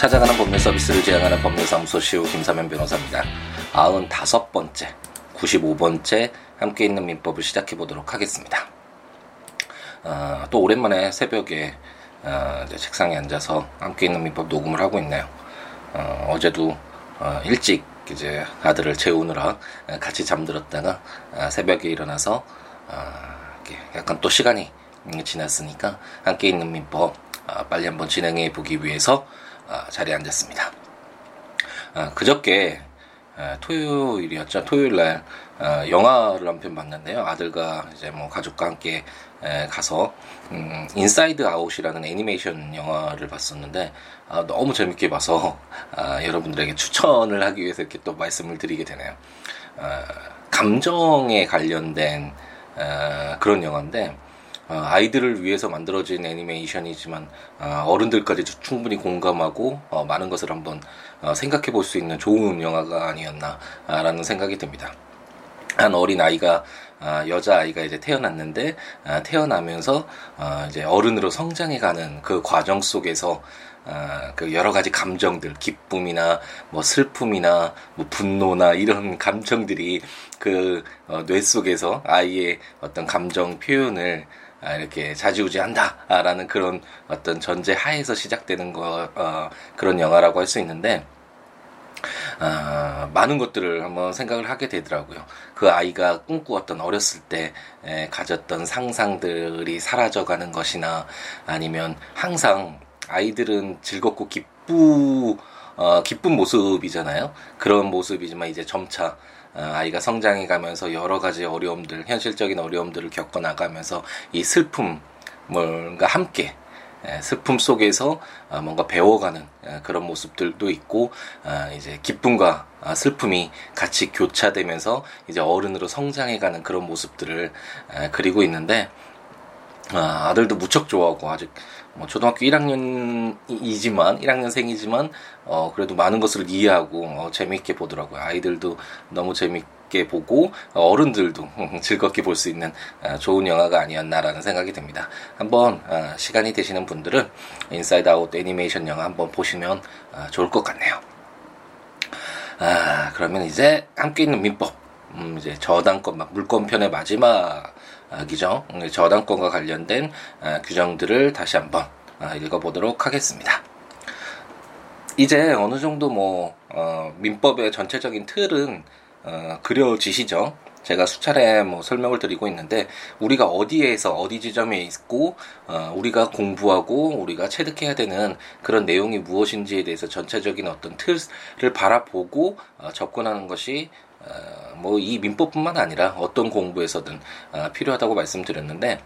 찾아가는 법률 서비스를 지향하는 법률사무소 시우 김사면 변호사입니다. 95번째, 95번째 함께 있는 민법을 시작해 보도록 하겠습니다. 어, 또 오랜만에 새벽에 어, 책상에 앉아서 함께 있는 민법 녹음을 하고 있네요. 어, 제도 어, 일찍 이제 아들을 재우느라 같이 잠들었다가 아, 새벽에 일어나서 아, 약간 또 시간이 지났으니까 함께 있는 민법 아, 빨리 한번 진행해 보기 위해서 자리에 앉았습니다. 그저께 토요일이었죠. 토요일 날 영화를 한 편 봤는데요. 아들과 이제 뭐 가족과 함께 가서 음, Inside Out이라는 애니메이션 영화를 봤었는데 아, 너무 재밌게 봐서 아, 여러분들에게 추천을 하기 위해서 이렇게 또 말씀을 드리게 되네요. 아, 감정에 관련된 아, 그런 영화인데 아, 아이들을 위해서 만들어진 애니메이션이지만 아, 어른들까지 충분히 공감하고 어, 많은 것을 한번 어, 생각해 볼 수 있는 좋은 영화가 아니었나라는 생각이 듭니다. 한 어린 아이가 아, 여자 아이가 이제 태어났는데 아, 태어나면서 아, 이제 어른으로 성장해가는 그 과정 속에서 아, 그 여러 가지 감정들, 기쁨이나 뭐 슬픔이나 뭐 분노나 이런 감정들이 그뇌 어, 속에서 아이의 어떤 감정 표현을 아, 이렇게 자지우지한다라는 그런 어떤 전제 하에서 시작되는 거 어, 그런 영화라고 할 수 있는데 아, 많은 것들을 한번 생각을 하게 되더라고요. 그 아이가 꿈꾸었던 어렸을 때 에, 가졌던 상상들이 사라져가는 것이나 아니면 항상 아이들은 즐겁고 기쁘 어, 기쁜 모습이잖아요. 그런 모습이지만 이제 점차 어, 아이가 성장해 가면서 여러 가지 어려움들, 현실적인 어려움들을 겪어 나가면서 이 슬픔과 함께 슬픔 속에서 어, 뭔가 배워가는 그런 모습들도 있고 어, 이제 기쁨과 아, 슬픔이 같이 교차되면서 이제 어른으로 성장해가는 그런 모습들을 그리고 있는데 아, 아들도 무척 좋아하고 아직 뭐 초등학교 1학년이지만 1학년생이지만 어 그래도 많은 것을 이해하고 어, 재미있게 보더라고요. 아이들도 너무 재미있게 보고 어른들도 즐겁게 볼 수 있는 어, 좋은 영화가 아니었나라는 생각이 듭니다. 한번 어, 시간이 되시는 분들은 Inside Out 애니메이션 영화 한번 보시면 어, 좋을 것 같네요. 아 그러면 이제 함께 있는 민법 음, 이제 저당권 물권편의 마지막 아, 규정, 저당권과 관련된 아, 규정들을 다시 한번 아, 읽어보도록 하겠습니다. 이제 어느 정도 뭐 어, 민법의 전체적인 틀은 어, 그려지시죠. 제가 수차례 뭐 설명을 드리고 있는데 우리가 어디에서 어디 지점에 있고 어, 우리가 공부하고 우리가 체득해야 되는 그런 내용이 무엇인지에 대해서 전체적인 어떤 틀을 바라보고 어, 접근하는 것이 어, 뭐 이 민법뿐만 아니라 어떤 공부에서든 어, 필요하다고 말씀드렸는데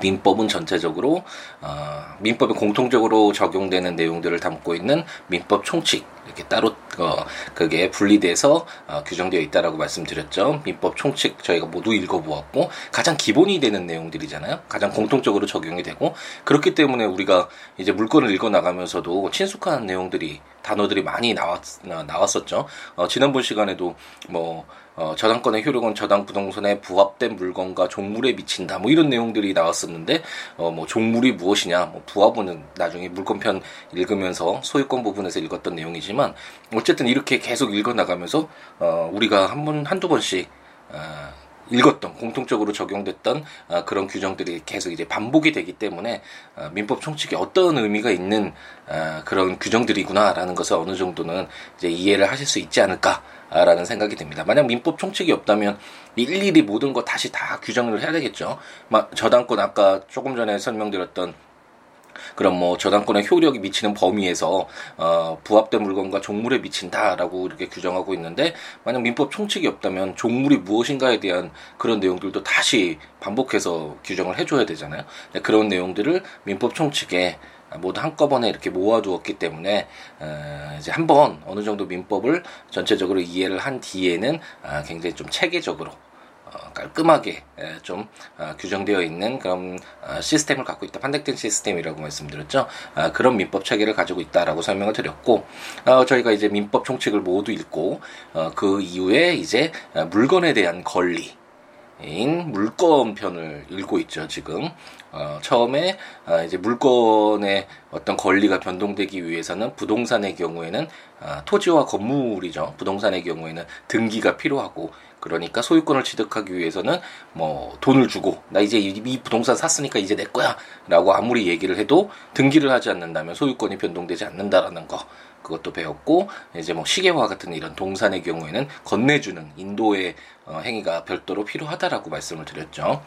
민법은 전체적으로 어, 민법에 공통적으로 적용되는 내용들을 담고 있는 민법 총칙 이렇게 따로 어, 그게 분리돼서 어, 규정되어 있다라고 말씀드렸죠. 민법 총칙 저희가 모두 읽어보았고 가장 기본이 되는 내용들이잖아요. 가장 공통적으로 적용이 되고 그렇기 때문에 우리가 이제 물건을 읽어 나가면서도 친숙한 내용들이 단어들이 많이 나왔 나왔었죠. 어, 지난번 시간에도 뭐 어, 저당권의 효력은 저당 부동산에 부합된 물건과 종물에 미친다. 뭐 이런 내용들이 나왔었는데, 어, 뭐 종물이 무엇이냐, 뭐 부합은 나중에 물건편 읽으면서 소유권 부분에서 읽었던 내용이지만, 어쨌든 이렇게 계속 읽어 나가면서, 어, 우리가 한 번, 한두 번씩, 어, 읽었던 공통적으로 적용됐던 어, 그런 규정들이 계속 이제 반복이 되기 때문에 어, 민법 총칙이 어떤 의미가 있는 어, 그런 규정들이구나라는 것을 어느 정도는 이제 이해를 하실 수 있지 않을까라는 생각이 듭니다. 만약 민법 총칙이 없다면 일일이 모든 거 다시 다 규정을 해야 되겠죠. 막 저당권 아까 조금 전에 설명드렸던 그럼 뭐 저당권의 효력이 미치는 범위에서 어, 부합된 물건과 종물에 미친다라고 이렇게 규정하고 있는데 만약 민법 총칙이 없다면 종물이 무엇인가에 대한 그런 내용들도 다시 반복해서 규정을 해줘야 되잖아요. 그런 내용들을 민법 총칙에 모두 한꺼번에 이렇게 모아두었기 때문에 어, 이제 한번 어느 정도 민법을 전체적으로 이해를 한 뒤에는 아, 굉장히 좀 체계적으로 어, 깔끔하게 좀 어, 규정되어 있는 그런 어, 시스템을 갖고 있다. 판택된 시스템이라고 말씀드렸죠. 그런 민법 체계를 가지고 있다라고 설명을 드렸고 저희가 이제 민법 총칙을 모두 읽고 그 이후에 이제 물건에 대한 권리 인 물건 편을 읽고 있죠 지금 어, 처음에 어, 이제 물건의 어떤 권리가 변동되기 위해서는 부동산의 경우에는 어, 토지와 건물이죠 부동산의 경우에는 등기가 필요하고 그러니까 소유권을 취득하기 위해서는 뭐 돈을 주고 나 이제 이, 이 부동산 샀으니까 이제 내 거야라고 아무리 얘기를 해도 등기를 하지 않는다면 소유권이 변동되지 않는다라는 거 그것도 배웠고 이제 뭐 시계와 같은 이런 동산의 경우에는 건네주는 인도의 어, 행위가 별도로 필요하다라고 말씀을 드렸죠.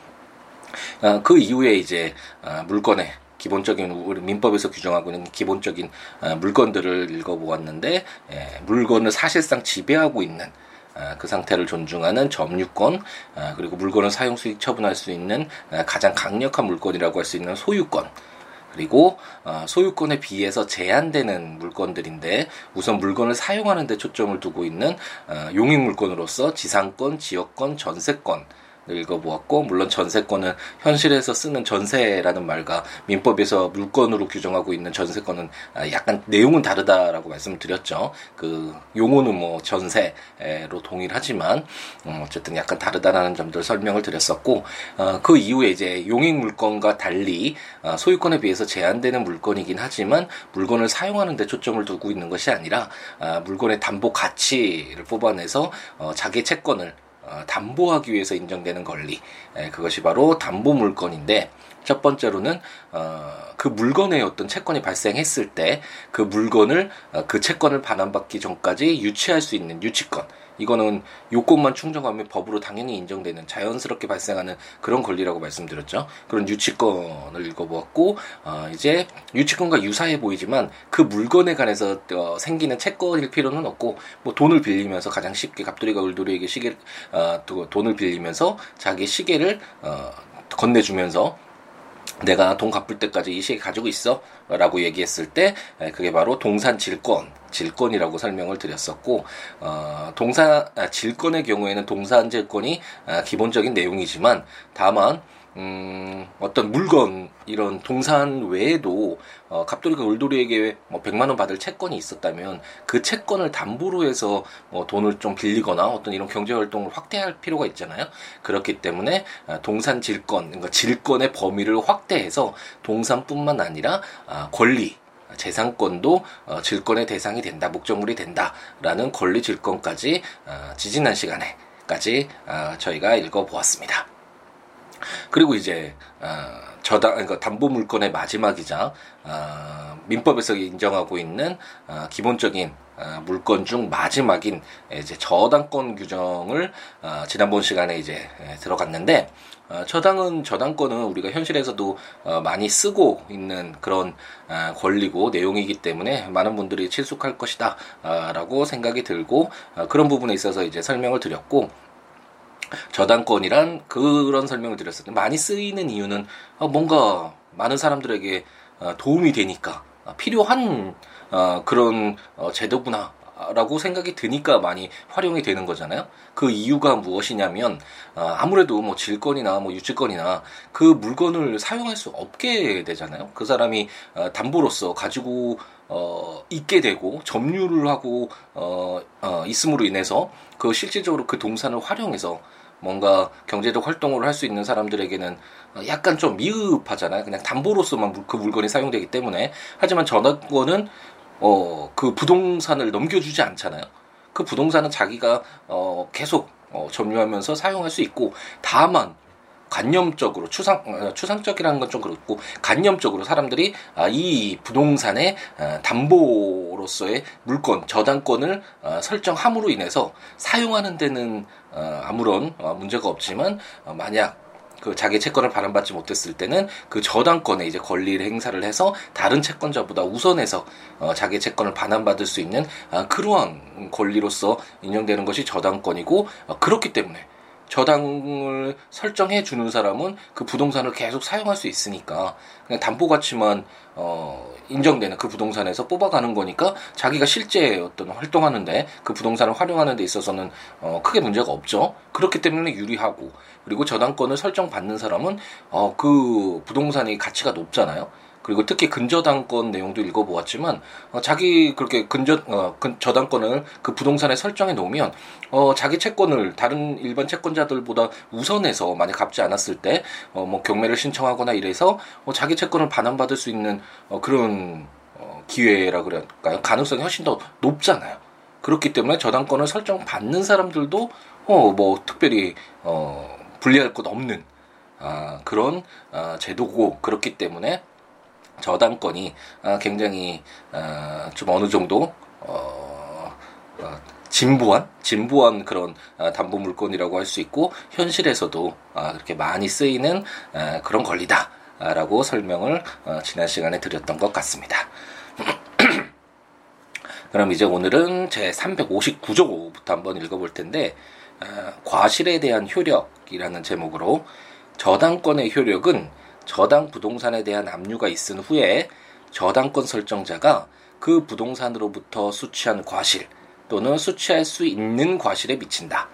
어, 그 이후에 이제 어, 물건의 기본적인 우리 민법에서 규정하고 있는 기본적인 어, 물건들을 읽어보았는데 예, 물건을 사실상 지배하고 있는 어, 그 상태를 존중하는 점유권 어, 그리고 물건을 사용 수익 처분할 수 있는 어, 가장 강력한 물건이라고 할 수 있는 소유권. 그리고 어, 소유권에 비해서 제한되는 물건들인데 우선 물건을 사용하는 데 초점을 두고 있는 어, 용익 물건으로서 지상권, 지역권, 전세권 읽어보았고 물론 전세권은 현실에서 쓰는 전세라는 말과 민법에서 물건으로 규정하고 있는 전세권은 아, 약간 내용은 다르다라고 말씀드렸죠. 그 용어는 뭐 전세로 동일하지만 음, 어쨌든 약간 다르다라는 점들 설명을 드렸었고 어, 그 이후에 이제 용익 물건과 달리 어, 소유권에 비해서 제한되는 물건이긴 하지만 물건을 사용하는 데 초점을 두고 있는 것이 아니라 아, 물건의 담보 가치를 뽑아내서 어, 자기 채권을 어, 담보하기 위해서 인정되는 권리. 에, 그것이 바로 담보 물건인데 첫 번째로는 어, 그 물건에 어떤 채권이 발생했을 때 그 물건을 어, 그 채권을 반환받기 전까지 유치할 수 있는 유치권 이거는 요건만 충족하면 법으로 당연히 인정되는 자연스럽게 발생하는 그런 권리라고 말씀드렸죠. 그런 유치권을 읽어보았고 어, 이제 유치권과 유사해 보이지만 그 물건에 관해서 어, 생기는 채권일 필요는 없고 뭐 돈을 빌리면서 가장 쉽게 갑돌이가 울돌이에게 시계 어, 돈을 빌리면서 자기 시계를 어, 건네주면서 내가 돈 갚을 때까지 이 시계 가지고 있어? 라고 얘기했을 때 그게 바로 동산 질권 질권이라고 설명을 드렸었고 어, 동산 아, 질권의 경우에는 동산 질권이 아, 기본적인 내용이지만 다만 음, 어떤 물건 이런 동산 외에도 어, 갑돌이가 울돌이에게 뭐 100만 원 받을 채권이 있었다면 그 채권을 담보로 해서 뭐 돈을 좀 빌리거나 어떤 이런 경제 활동을 확대할 필요가 있잖아요. 그렇기 때문에 아, 동산 질권, 그러니까 질권의 범위를 확대해서 동산뿐만 아니라 아, 권리 재산권도 어, 질권의 대상이 된다, 목적물이 된다라는 권리 질권까지 어, 지지난 시간에까지 어, 저희가 읽어보았습니다. 그리고 이제 어, 저당 그러니까 담보 물건의 마지막이자 어, 민법에서 인정하고 있는 어, 기본적인 어, 물건 중 마지막인 이제 저당권 규정을 어, 지난번 시간에 이제 예, 들어갔는데 어, 저당은 저당권은 우리가 현실에서도 어, 많이 쓰고 있는 그런 어, 권리고 내용이기 때문에 많은 분들이 친숙할 것이다라고 생각이 들고 어, 그런 부분에 있어서 이제 설명을 드렸고 저당권이란 그런 설명을 드렸었는데 많이 쓰이는 이유는 어, 뭔가 많은 사람들에게 어, 도움이 되니까 어, 필요한 그런 제도구나 라고 생각이 드니까 많이 활용이 되는 거잖아요. 그 이유가 무엇이냐면 아무래도 뭐 질권이나 뭐 유치권이나 그 물건을 사용할 수 없게 되잖아요. 그 사람이 담보로서 가지고 어, 있게 되고 점유를 하고 어, 어, 있음으로 인해서 그 실질적으로 그 동산을 활용해서 뭔가 경제적 활동을 할 수 있는 사람들에게는 약간 좀 미흡하잖아요. 그냥 담보로서만 그 물건이 사용되기 때문에. 하지만 전화권은 어, 그 부동산을 넘겨주지 않잖아요. 그 부동산은 자기가 어, 계속 어, 점유하면서 사용할 수 있고 다만 관념적으로 추상 어, 추상적이라는 건 좀 그렇고 관념적으로 사람들이 아, 이 부동산의 어, 담보로서의 물건 저당권을 어, 설정함으로 인해서 사용하는 데는 아무런 문제가 없지만 만약 그 자기 채권을 반환받지 못했을 때는 그 저당권에 이제 권리를 행사를 해서 다른 채권자보다 우선해서 어, 자기 채권을 반환받을 수 있는 아, 그러한 권리로서 인정되는 것이 저당권이고 어, 그렇기 때문에 저당을 설정해 주는 사람은 그 부동산을 계속 사용할 수 있으니까 그냥 담보 가치만 어 인정되는 그 부동산에서 뽑아가는 거니까 자기가 실제 어떤 활동하는데 그 부동산을 활용하는 데 있어서는 어 크게 문제가 없죠. 그렇기 때문에 유리하고 그리고 저당권을 설정받는 사람은 어 그 부동산이 가치가 높잖아요. 그리고 특히 근저당권 내용도 읽어보았지만 어, 자기 그렇게 근저 어, 근, 저당권을 그 부동산에 설정해 놓으면 어, 자기 채권을 다른 일반 채권자들보다 우선해서 만약 갚지 않았을 때 어, 뭐 경매를 신청하거나 이래서 어, 자기 채권을 반환받을 수 있는 어, 그런 어, 기회라 그럴까요? 가능성이 훨씬 더 높잖아요. 그렇기 때문에 저당권을 설정 받는 사람들도 어, 뭐 특별히 어, 불리할 것 없는 아, 그런 아, 제도고 그렇기 때문에 저당권이 아, 굉장히 아, 좀 어느 정도 어, 어, 진보한 진보한 그런 아, 담보 물건이라고 할 수 있고 현실에서도 아, 그렇게 많이 쓰이는 아, 그런 권리다라고 설명을 어, 지난 시간에 드렸던 것 같습니다. 그럼 이제 오늘은 제 359조부터 한번 읽어볼 텐데 아, 과실에 대한 효력이라는 제목으로 저당권의 효력은 저당 부동산에 대한 압류가 있은 후에 저당권 설정자가 그 부동산으로부터 수취한 과실 또는 수취할 수 있는 과실에 미친다.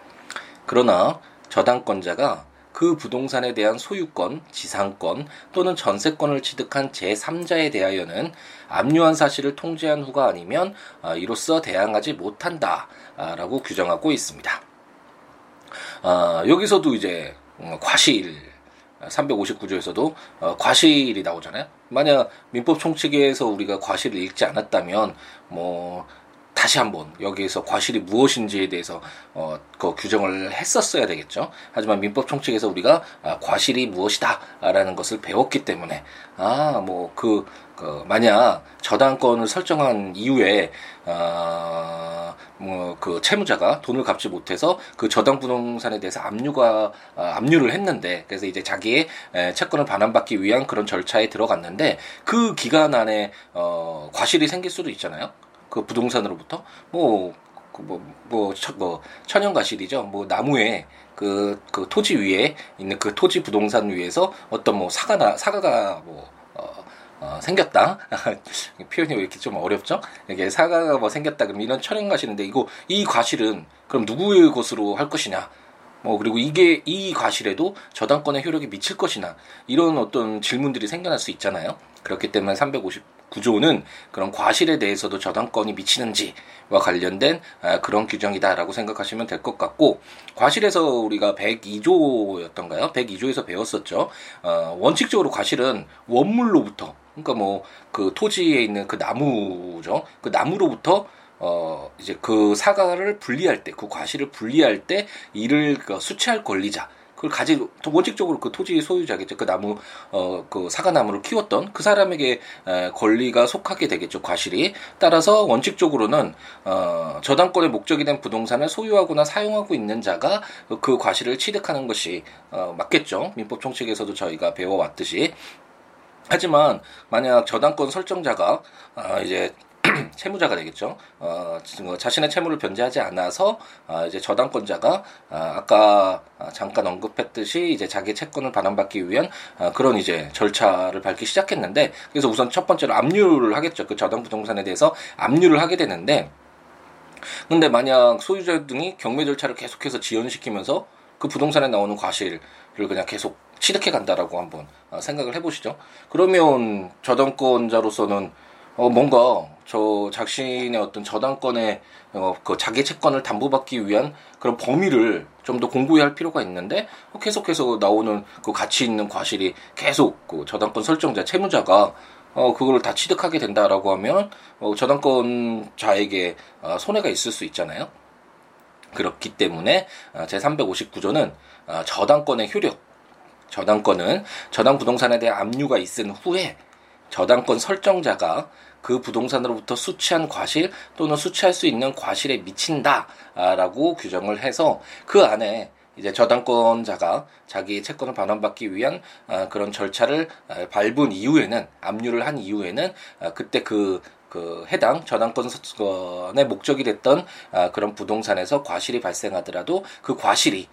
그러나 저당권자가 그 부동산에 대한 소유권, 지상권 또는 전세권을 취득한 제3자에 대하여는 압류한 사실을 통지한 후가 아니면 아, 이로써 대항하지 못한다라고 규정하고 있습니다. 아, 여기서도 이제 과실 359조에서도 어, 과실이 나오잖아요. 만약 민법 총칙에서 우리가 과실을 읽지 않았다면 뭐 다시 한번 여기에서 과실이 무엇인지에 대해서 어, 그 규정을 했었어야 되겠죠. 하지만 민법 총칙에서 우리가 아, 과실이 무엇이다라는 것을 배웠기 때문에 아뭐그 그 만약 저당권을 설정한 이후에 아, 뭐그 채무자가 돈을 갚지 못해서 그 저당 부동산에 대해서 압류가 아, 압류를 했는데 그래서 이제 자기의 에, 채권을 반환받기 위한 그런 절차에 들어갔는데 그 기간 안에 어 과실이 생길 수도 있잖아요. 그 부동산으로부터 뭐그 뭐, 뭐, 뭐, 천연가실이죠. 뭐, 나무에, 그, 그 토지 위에 있는 그 토지 부동산 위에서 어떤 뭐, 사과나, 사과가 뭐, 어, 어, 생겼다. 표현이 왜 이렇게 좀 어렵죠? 이게 사과가 뭐 생겼다. 그럼 이런 천연가실인데, 이거, 이 과실은, 그럼 누구의 것으로 할 것이냐? 뭐, 그리고 이게, 이 과실에도 저당권의 효력이 미칠 것이나, 이런 어떤 질문들이 생겨날 수 있잖아요. 그렇기 때문에 350, 구조는 그런 과실에 대해서도 저당권이 미치는지와 관련된 아, 그런 규정이다라고 생각하시면 될 것 같고 과실에서 우리가 102조였던가요? 102조에서 배웠었죠. 어, 원칙적으로 과실은 원물로부터 그러니까 뭐 그 토지에 있는 그 나무죠. 그 나무로부터 어 이제 그 사과를 분리할 때 그 과실을 분리할 때 이를 그 수취할 권리자 그걸 가지고 원칙적으로 그 토지 소유자겠죠. 그 나무 어 그 사과나무를 키웠던 그 사람에게 에, 권리가 속하게 되겠죠. 과실이 따라서 원칙적으로는 어 저당권의 목적이 된 부동산을 소유하거나 사용하고 있는 자가 그 과실을 취득하는 것이 어 맞겠죠. 민법 총칙에서도 저희가 배워왔듯이 하지만 만약 저당권 설정자가 아 이제 채무자가 되겠죠. 어, 뭐 자신의 채무를 변제하지 않아서 어, 이제 저당권자가 어, 아까 잠깐 언급했듯이 이제 자기 채권을 반환받기 위한 어, 그런 이제 절차를 밟기 시작했는데 그래서 우선 첫 번째로 압류를 하겠죠. 그 저당 부동산에 대해서 압류를 하게 되는데 근데 만약 소유자 등이 경매 절차를 계속해서 지연시키면서 그 부동산에 나오는 과실을 그냥 계속 취득해 간다라고 한번 어, 생각을 해보시죠. 그러면 저당권자로서는 어, 뭔가 저 자신의 어떤 저당권의 어, 그 자기 채권을 담보받기 위한 그런 범위를 좀 더 공부해야 할 필요가 있는데 어, 계속해서 나오는 그 가치 있는 과실이 계속 그 저당권 설정자 채무자가 어 그걸 다 취득하게 된다라고 하면 어, 저당권자에게 어, 손해가 있을 수 있잖아요. 그렇기 때문에 어, 제 359조는 어, 저당권의 효력 저당권은 저당 부동산에 대한 압류가 있은 후에 저당권 설정자가 그 부동산으로부터 수취한 과실 또는 수취할 수 있는 과실에 미친다라고 규정을 해서 그 안에 이제 저당권자가 자기 채권을 반환받기 위한 아, 그런 절차를 아, 밟은 이후에는 압류를 한 이후에는 아, 그때 그, 그 해당 저당권의 목적이 됐던 그런 부동산에서 과실이 발생하더라도 그 과실이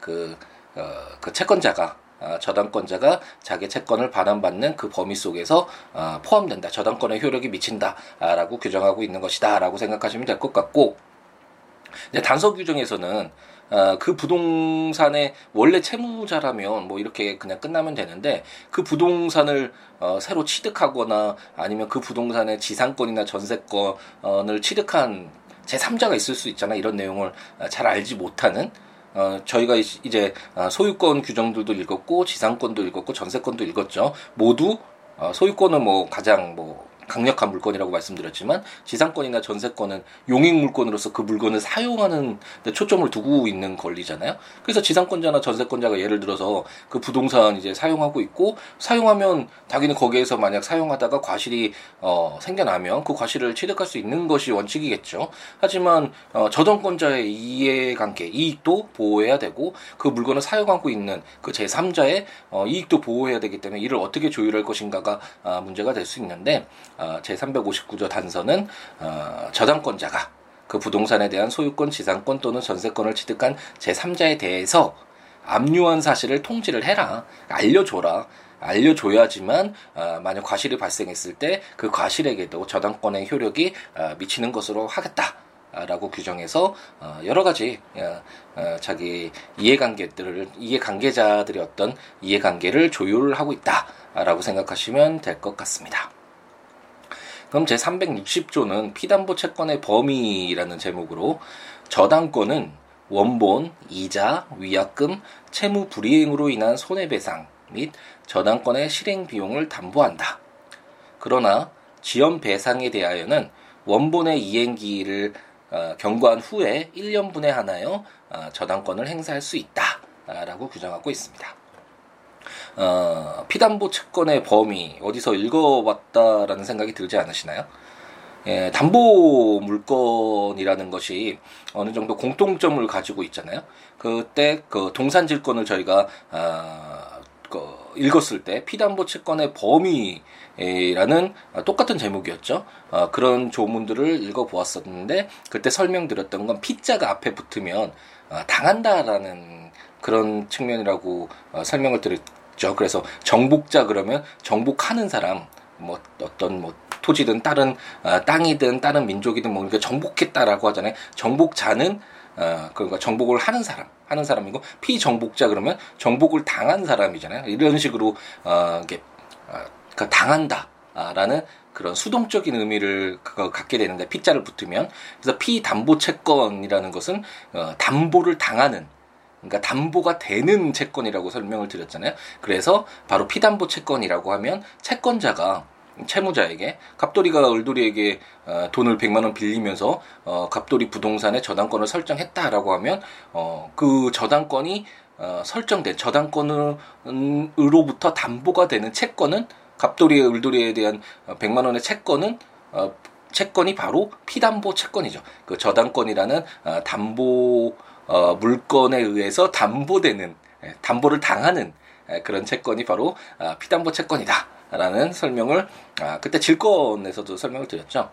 그, 어, 그 채권자가 어, 저당권자가 자기 채권을 반환받는 그 범위 속에서 어, 포함된다. 저당권의 효력이 미친다라고 규정하고 있는 것이다라고 생각하시면 될 것 같고 단서 규정에서는 어, 그 부동산의 원래 채무자라면 뭐 이렇게 그냥 끝나면 되는데 그 부동산을 어, 새로 취득하거나 아니면 그 부동산의 지상권이나 전세권을 취득한 제3자가 있을 수 있잖아. 이런 내용을 잘 알지 못하는 어, 저희가 이제 어, 소유권 규정들도 읽었고 지상권도 읽었고 전세권도 읽었죠. 모두 어, 소유권은 뭐 가장 뭐 강력한 물건이라고 말씀드렸지만 지상권이나 전세권은 용익 물건으로서 그 물건을 사용하는 데 초점을 두고 있는 권리잖아요. 그래서 지상권자나 전세권자가 예를 들어서 그 부동산 이제 사용하고 있고 사용하면 자기는 거기에서 만약 사용하다가 과실이 어 생겨나면 그 과실을 취득할 수 있는 것이 원칙이겠죠. 하지만 어 저당권자의 이해관계 이익도 보호해야 되고 그 물건을 사용하고 있는 그 제3자의 어 이익도 보호해야 되기 때문에 이를 어떻게 조율할 것인가가 아 문제가 될 수 있는데 어, 제359조 단서는 어, 저당권자가 그 부동산에 대한 소유권, 지상권 또는 전세권을 취득한 제3자에 대해서 압류한 사실을 통지를 해라. 알려줘라. 알려줘야지만 어, 만약 과실이 발생했을 때 그 과실에게도 저당권의 효력이 어, 미치는 것으로 하겠다. 라고 규정해서 어, 여러 가지 어, 어, 자기 이해관계들을 이해관계자들의 어떤 이해관계를 조율하고 있다라고 생각하시면 될 것 같습니다. 그럼 제 360조는 피담보 채권의 범위라는 제목으로 저당권은 원본, 이자, 위약금, 채무 불이행으로 인한 손해배상 및 저당권의 실행 비용을 담보한다. 그러나 지연 배상에 대하여는 원본의 이행기를 어, 경과한 후에 1년분에 하나여 어, 저당권을 행사할 수 있다라고 규정하고 있습니다. 어, 피담보 채권의 범위 어디서 읽어봤다라는 생각이 들지 않으시나요? 예, 담보 물건이라는 것이 어느 정도 공통점을 가지고 있잖아요. 그때 그 동산질권을 저희가 아, 그 읽었을 때 피담보 채권의 범위라는 똑같은 제목이었죠. 어, 그런 조문들을 읽어보았었는데 그때 설명드렸던 건 피자가 앞에 붙으면 어, 당한다라는 그런 측면이라고 어, 설명을 드렸. 죠 그래서 정복자 그러면 정복하는 사람 뭐 어떤 뭐 토지든 다른 어, 땅이든 다른 민족이든 뭐 그러니까 정복했다라고 하잖아요. 정복자는 어, 그러니까 정복을 하는 사람, 하는 사람이고 피정복자 그러면 정복을 당한 사람이잖아요. 이런 식으로 어, 이게 어, 그러니까 당한다라는 그런 수동적인 의미를 그거 갖게 되는데 피자를 붙으면 그래서 피담보 채권이라는 것은 어, 담보를 당하는 그러니까 담보가 되는 채권이라고 설명을 드렸잖아요. 그래서 바로 피담보 채권이라고 하면 채권자가 채무자에게 갑돌이가 을돌이에게 어, 돈을 100만 원 빌리면서 어, 갑돌이 부동산에 저당권을 설정했다라고 하면 어, 그 저당권이 어, 설정된 저당권으로부터 담보가 되는 채권은 갑돌이의 을돌이에 대한 100만 원의 채권은 어, 채권이 바로 피담보 채권이죠. 그 저당권이라는 어, 담보 어, 물건에 의해서 담보되는 예, 담보를 당하는 예, 그런 채권이 바로 아, 피담보 채권이다라는 설명을 아, 그때 질권에서도 설명을 드렸죠.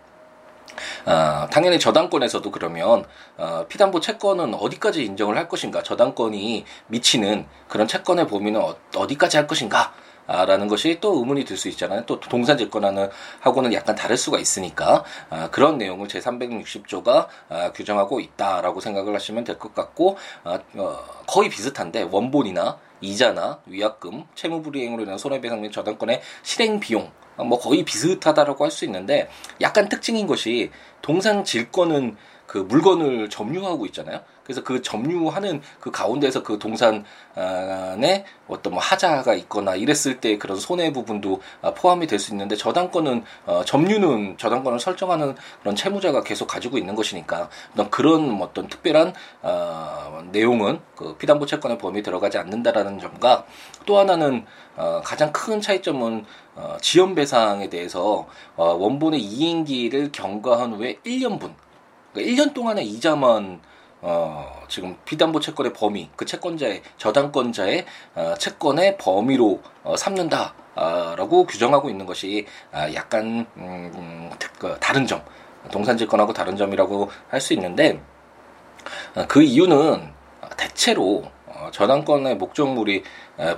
아, 당연히 저당권에서도 그러면 어, 피담보 채권은 어디까지 인정을 할 것인가, 저당권이 미치는 그런 채권의 범위는 어, 어디까지 할 것인가 아, 라는 것이 또 의문이 들 수 있잖아요. 또 동산 질권하는 하고는 약간 다를 수가 있으니까 아, 그런 내용을 제 360조가 아, 규정하고 있다라고 생각을 하시면 될 것 같고 아, 어, 거의 비슷한데 원본이나 이자나 위약금, 채무불이행으로 인한 손해배상 및 저당권의 실행 비용 뭐 거의 비슷하다라고 할 수 있는데 약간 특징인 것이 동산 질권은 그 물건을 점유하고 있잖아요. 그래서 그 점유하는 그 가운데서 그 동산에 어떤 뭐 하자가 있거나 이랬을 때 그런 손해 부분도 아, 포함이 될 수 있는데 저당권은 어, 점유는 저당권을 설정하는 그런 채무자가 계속 가지고 있는 것이니까 그런 어떤 특별한 어, 내용은 그 피담보 채권의 범위에 들어가지 않는다라는 점과 또 하나는 어, 가장 큰 차이점은 어, 지연 배상에 대해서 어, 원본의 이행기를 경과한 후에 1년분 그러니까 1년 동안의 이자만 어, 지금 비담보 채권의 범위, 그 채권자의, 저당권자의 어, 채권의 범위로 어, 삼는다. 라고 규정하고 있는 것이 아, 약간 음, 음, 그 다른 점, 동산질권하고 다른 점이라고 할 수 있는데 어, 그 이유는 대체로 어, 저당권의 목적물이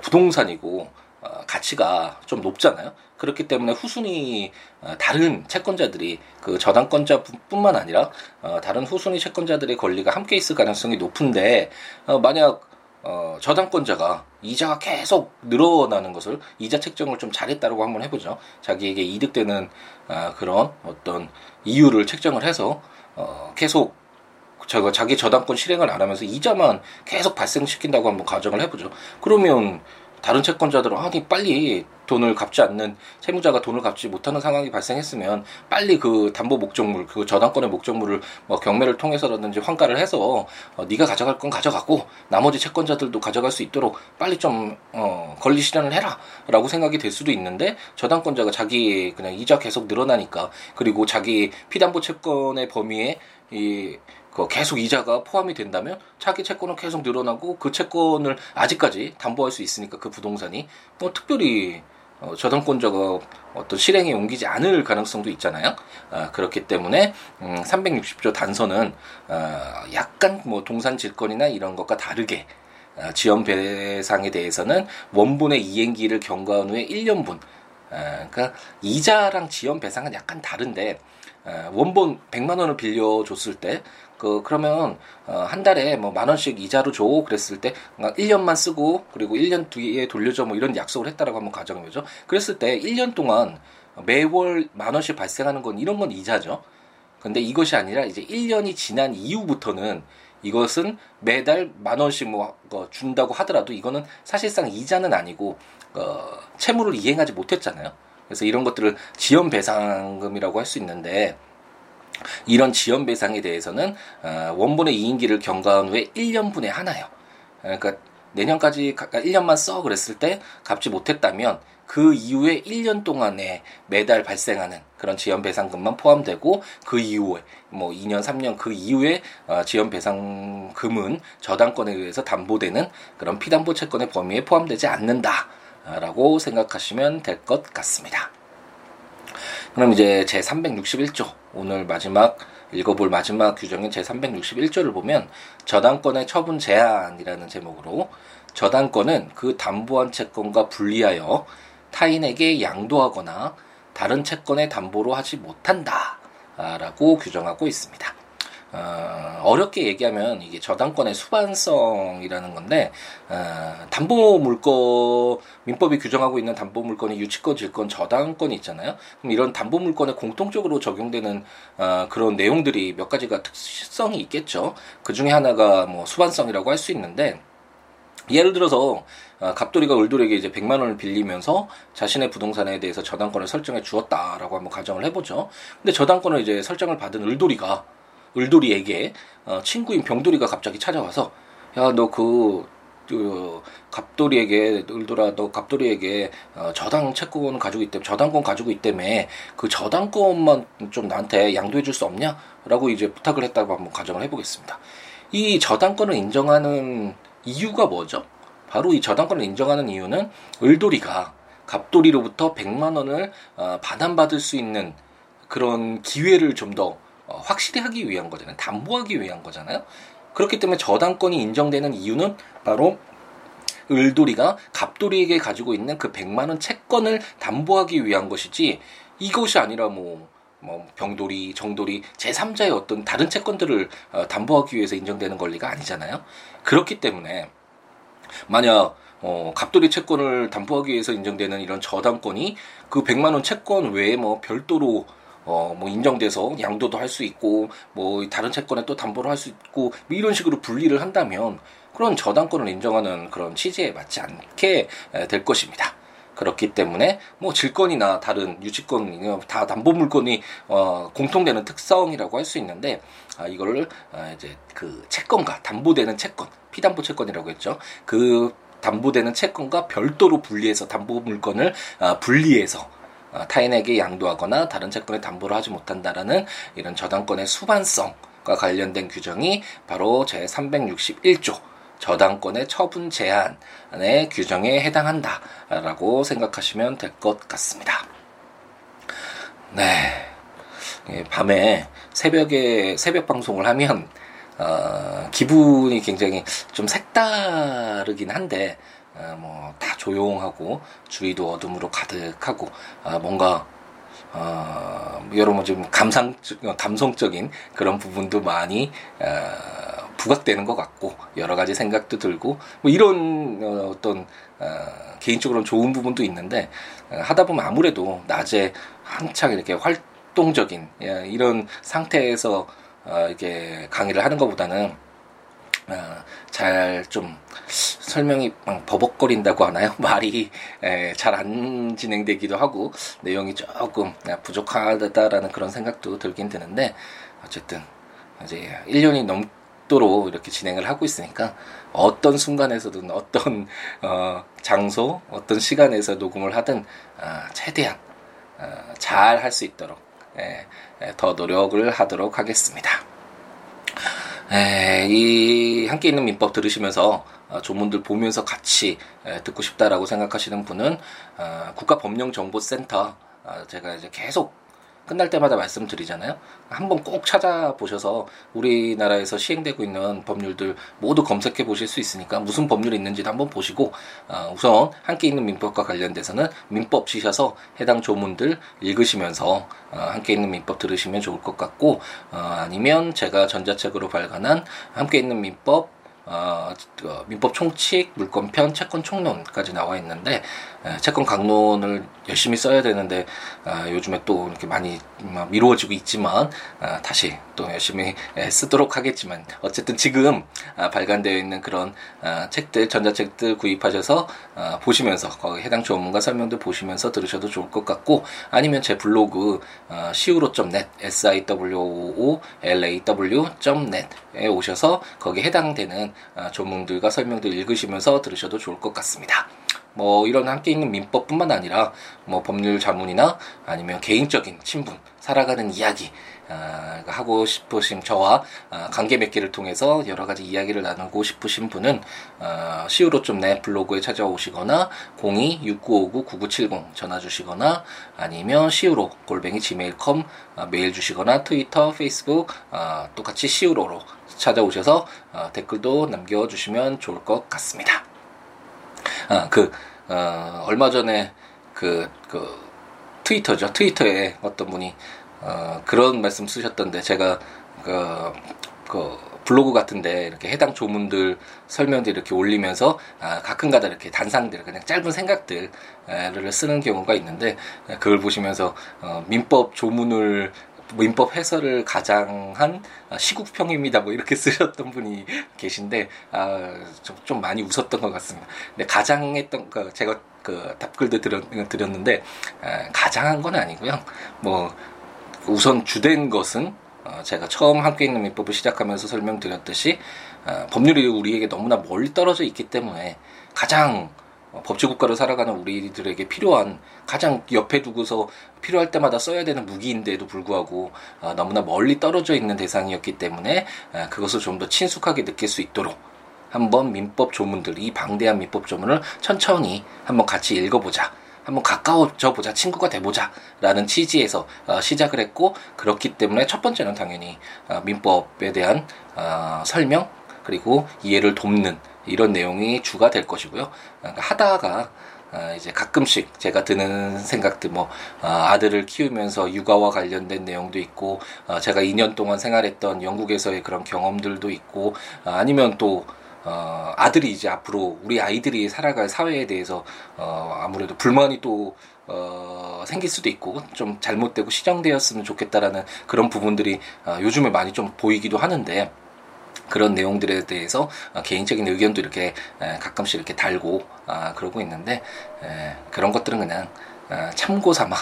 부동산이고 가치가 좀 높잖아요. 그렇기 때문에 후순위 어, 다른 채권자들이 그 저당권자뿐만 아니라 어, 다른 후순위 채권자들의 권리가 함께 있을 가능성이 높은데 어, 만약 어, 저당권자가 이자가 계속 늘어나는 것을 이자 책정을 좀 잘했다고 한번 해보죠. 자기에게 이득되는 어, 그런 어떤 이유를 책정을 해서 어, 계속 저거 자기 저당권 실행을 안 하면서 이자만 계속 발생시킨다고 한번 가정을 해보죠. 그러면 다른 채권자들은 아니 빨리 돈을 갚지 않는 채무자가 돈을 갚지 못하는 상황이 발생했으면 빨리 그 담보 목적물 그 저당권의 목적물을 뭐 경매를 통해서라든지 환가를 해서 어, 네가 가져갈 건 가져가고 나머지 채권자들도 가져갈 수 있도록 빨리 좀 어, 권리 실현을 해라라고 생각이 될 수도 있는데 저당권자가 자기 그냥 이자 계속 늘어나니까 그리고 자기 피담보 채권의 범위에 이그 계속 이자가 포함이 된다면 자기 채권은 계속 늘어나고 그 채권을 아직까지 담보할 수 있으니까 그 부동산이 뭐 특별히 어, 저당권자가 어떤 실행에 옮기지 않을 가능성도 있잖아요. 아, 그렇기 때문에 음, 360조 단서는 어, 약간 뭐 동산 질권이나 이런 것과 다르게 어, 지연 배상에 대해서는 원본의 이행기를 경과한 후에 1년분 아, 그러니까 이자랑 지연 배상은 약간 다른데 아, 원본 100만 원을 빌려 줬을 때 그 그러면 어, 한 달에 뭐 만 원씩 이자로 줘 그랬을 때 1년만 쓰고 그리고 1년 뒤에 돌려줘 뭐 이런 약속을 했다라고 한번 가정해 보죠. 그랬을 때 1년 동안 매월 만 원씩 발생하는 건 이런 건 이자죠. 근데 이것이 아니라 이제 1년이 지난 이후부터는 이것은 매달 만 원씩 뭐 어, 준다고 하더라도 이거는 사실상 이자는 아니고 어, 채무를 이행하지 못했잖아요. 그래서 이런 것들을 지연 배상금이라고 할 수 있는데 이런 지연 배상에 대해서는 어, 원본의 이인기를 경과한 후에 1년분의 하나요. 그러니까 내년까지 1년만 써 그랬을 때 갚지 못했다면 그 이후에 1년 동안에 매달 발생하는 그런 지연 배상금만 포함되고 그 이후에 뭐 2년 3년 그 이후에 어, 지연 배상금은 저당권에 의해서 담보되는 그런 피담보 채권의 범위에 포함되지 않는다 라고 생각하시면 될 것 같습니다. 그럼 이제 제 361조 오늘 마지막 읽어볼 마지막 규정인 제 361조를 보면 저당권의 처분 제한이라는 제목으로 저당권은 그 담보한 채권과 분리하여 타인에게 양도하거나 다른 채권의 담보로 하지 못한다 라고 규정하고 있습니다. 어, 어렵게 얘기하면 이게 저당권의 수반성이라는 건데 어, 담보 물건 민법이 규정하고 있는 담보 물건이 유치권, 질권, 저당권이 있잖아요. 그럼 이런 담보 물건에 공통적으로 적용되는 어, 그런 내용들이 몇 가지가 특성이 있겠죠. 그 중에 하나가 뭐 수반성이라고 할 수 있는데 예를 들어서 어, 갑돌이가 을돌에게 이제 100만 원을 빌리면서 자신의 부동산에 대해서 저당권을 설정해 주었다라고 한번 가정을 해보죠. 근데 저당권을 이제 설정을 받은 을돌이가 을돌이에게 어, 친구인 병돌이가 갑자기 찾아와서 야 너그 그 갑돌이에게 을돌아 너 갑돌이에게 어, 저당 채권 가지고 있대 저당권 가지고 있다며 그 저당권만 좀 나한테 양도해 줄 수 없냐라고 이제 부탁을 했다고 한번 가정을 해보겠습니다. 이 저당권을 인정하는 이유가 뭐죠? 바로 이 저당권을 인정하는 이유는 을돌이가 갑돌이로부터 100만 원을 어, 반환받을 수 있는 그런 기회를 좀더 어, 확실히 하기 위한 거잖아요. 담보하기 위한 거잖아요. 그렇기 때문에 저당권이 인정되는 이유는 바로 을돌이가 갑돌이에게 가지고 있는 그 100만 원 채권을 담보하기 위한 것이지 이것이 아니라 뭐, 뭐 병돌이, 정돌이 제3자의 어떤 다른 채권들을 어, 담보하기 위해서 인정되는 권리가 아니잖아요. 그렇기 때문에 만약 어, 갑돌이 채권을 담보하기 위해서 인정되는 이런 저당권이 그 100만 원 채권 외에 뭐 별도로 어, 뭐 인정돼서 양도도 할 수 있고, 뭐 다른 채권에 또 담보를 할 수 있고, 뭐 이런 식으로 분리를 한다면 그런 저당권을 인정하는 그런 취지에 맞지 않게 될 것입니다. 그렇기 때문에 뭐 질권이나 다른 유치권 다 담보 물건이 어 공통되는 특성이라고 할 수 있는데 아 이거를 아 이제 그 채권과 담보되는 채권 피담보 채권이라고 했죠. 그 담보되는 채권과 별도로 분리해서 담보 물건을 아 분리해서 어, 타인에게 양도하거나 다른 채권에 담보를 하지 못한다라는 이런 저당권의 수반성과 관련된 규정이 바로 제 361조 저당권의 처분 제한의 규정에 해당한다라고 생각하시면 될 것 같습니다. 네. 예, 밤에 새벽에 새벽 방송을 하면 어, 기분이 굉장히 좀 색다르긴 한데 어, 뭐 다 조용하고 주위도 어둠으로 가득하고 아, 뭔가 어, 여러분 좀 감상 감성적인 그런 부분도 많이 어, 부각되는 것 같고 여러 가지 생각도 들고 뭐 이런 어, 어떤 어, 개인적으로는 좋은 부분도 있는데 어, 하다 보면 아무래도 낮에 한창 이렇게 활동적인 예, 이런 상태에서 어, 이렇게 강의를 하는 것보다는 어, 잘좀 설명이 버벅거린다고 하나요? 말이 잘 안 진행되기도 하고 내용이 조금 부족하다라는 그런 생각도 들긴 드는데 어쨌든 이제 1년이 넘도록 이렇게 진행을 하고 있으니까 어떤 순간에서든 어떤 어, 장소, 어떤 시간에서 녹음을 하든 어, 최대한 어, 잘할 수 있도록 예, 예, 더 노력을 하도록 하겠습니다. 에, 이 함께 있는 민법 들으시면서 어, 조문들 보면서 같이 에, 듣고 싶다라고 생각하시는 분은 어, 국가법령정보센터 어, 제가 이제 계속 끝날 때마다 말씀드리잖아요. 한번 꼭 찾아보셔서 우리나라에서 시행되고 있는 법률들 모두 검색해 보실 수 있으니까 무슨 법률이 있는지도 한번 보시고 어, 우선 함께 있는 민법과 관련돼서는 민법 치셔서 해당 조문들 읽으시면서 어, 함께 있는 민법 들으시면 좋을 것 같고 어, 아니면 제가 전자책으로 발간한 함께 있는 민법 어, 그 민법 총칙, 물권편, 채권 총론까지 나와 있는데 에, 채권 강론을 열심히 써야 되는데 아, 요즘에 또 이렇게 많이 미루어지고 있지만 아, 다시 또 열심히 에, 쓰도록 하겠지만 어쨌든 지금 아, 발간되어 있는 그런 아, 책들, 전자책들 구입하셔서 아, 보시면서 거기 해당 조문과 설명들 보시면서 들으셔도 좋을 것 같고 아니면 제 블로그 아, siwo.net, s i w o l a w.net에 오셔서 거기 해당되는 아, 조문들과 설명들 읽으시면서 들으셔도 좋을 것 같습니다. 뭐 이런 함께 있는 민법뿐만 아니라 뭐 법률 자문이나 아니면 개인적인 친분, 살아가는 이야기 아, 하고 싶으신 저와 아, 관계 맺기를 통해서 여러 가지 이야기를 나누고 싶으신 분은 아, siwo.net 블로그에 찾아오시거나 02-6959-9970 전화 주시거나 아니면 siwo 골뱅이 gmail.com 아, 메일 주시거나 트위터, 페이스북 아, 똑같이 siwo로 찾아오셔서 아, 댓글도 남겨주시면 좋을 것 같습니다. 아, 그, 어, 얼마 전에 그, 그, 트위터죠. 트위터에 어떤 분이, 어, 그런 말씀 쓰셨던데, 제가, 그, 그, 블로그 같은데 이렇게 해당 조문들 설명들 이렇게 올리면서 아, 가끔가다 이렇게 단상들 그냥 짧은 생각들을 쓰는 경우가 있는데 그걸 보시면서 어, 민법 조문을 민법 해설을 가장한 시국평입니다. 뭐 이렇게 쓰셨던 분이 계신데 아, 좀, 좀 많이 웃었던 것 같습니다. 근데 가장했던 그 제가 그 답글도 드렸, 드렸는데 아, 가장한 건 아니고요. 뭐 우선 주된 것은 어, 제가 처음 함께 있는 민법을 시작하면서 설명드렸듯이 어, 법률이 우리에게 너무나 멀리 떨어져 있기 때문에 가장 어, 법치 국가로 살아가는 우리들에게 필요한 가장 옆에 두고서 필요할 때마다 써야 되는 무기인데도 불구하고 어, 너무나 멀리 떨어져 있는 대상이었기 때문에 어, 그것을 좀 더 친숙하게 느낄 수 있도록 한번 민법 조문들 이 방대한 민법 조문을 천천히 한번 같이 읽어보자. 한번 가까워져 보자, 친구가 돼보자, 라는 취지에서 어, 시작을 했고, 그렇기 때문에 첫 번째는 당연히 어, 민법에 대한 어, 설명, 그리고 이해를 돕는 이런 내용이 주가 될 것이고요. 그러니까 하다가 아, 이제 가끔씩 제가 드는 생각들 뭐 아, 아들을 키우면서 육아와 관련된 내용도 있고 아, 제가 2년 동안 생활했던 영국에서의 그런 경험들도 있고 아, 아니면 또 어, 아들이 이제 앞으로 우리 아이들이 살아갈 사회에 대해서 어, 아무래도 불만이 또 어, 생길 수도 있고 좀 잘못되고 시정되었으면 좋겠다라는 그런 부분들이 어, 요즘에 많이 좀 보이기도 하는데 그런 내용들에 대해서 어, 개인적인 의견도 이렇게 가끔씩 이렇게 달고 아, 그러고 있는데 그런 것들은 그냥 아, 참고 삼아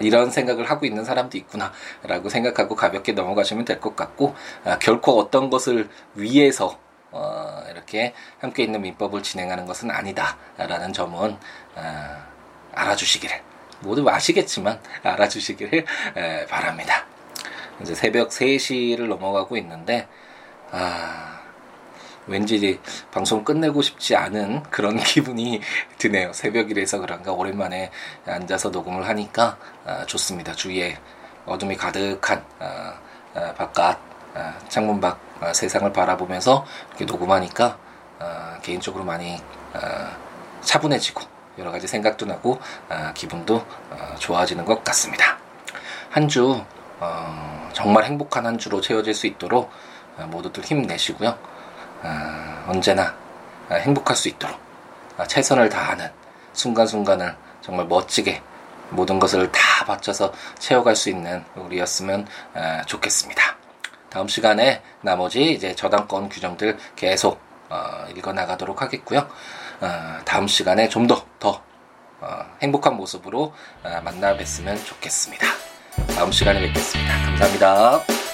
이런 생각을 하고 있는 사람도 있구나라고 생각하고 가볍게 넘어가시면 될 것 같고 아, 결코 어떤 것을 위해서 어, 이렇게 함께 있는 민법을 진행하는 것은 아니다라는 점은 알아주시기를 모두 아시겠지만 알아주시기를 바랍니다. 이제 새벽 3시를 넘어가고 있는데 아, 왠지 방송 끝내고 싶지 않은 그런 기분이 드네요. 새벽이라서 그런가 오랜만에 앉아서 녹음을 하니까 아, 좋습니다. 주위에 어둠이 가득한 아, 아, 바깥 아, 창문 밖 아, 세상을 바라보면서 이렇게 녹음하니까 아, 개인적으로 많이 아, 차분해지고 여러 가지 생각도 나고 아, 기분도 어, 좋아지는 것 같습니다. 한주 어, 정말 행복한 한 주로 채워질 수 있도록 어, 모두들 힘내시고요. 어, 언제나 어, 행복할 수 있도록 어, 최선을 다하는 순간순간을 정말 멋지게 모든 것을 다 바쳐서 채워갈 수 있는 우리였으면 어, 좋겠습니다. 다음 시간에 나머지 이제 저당권 규정들 계속 어, 읽어 나가도록 하겠고요. 어, 다음 시간에 좀더더 행복한 모습으로 만나 뵀으면 좋겠습니다. 다음 시간에 뵙겠습니다. 감사합니다.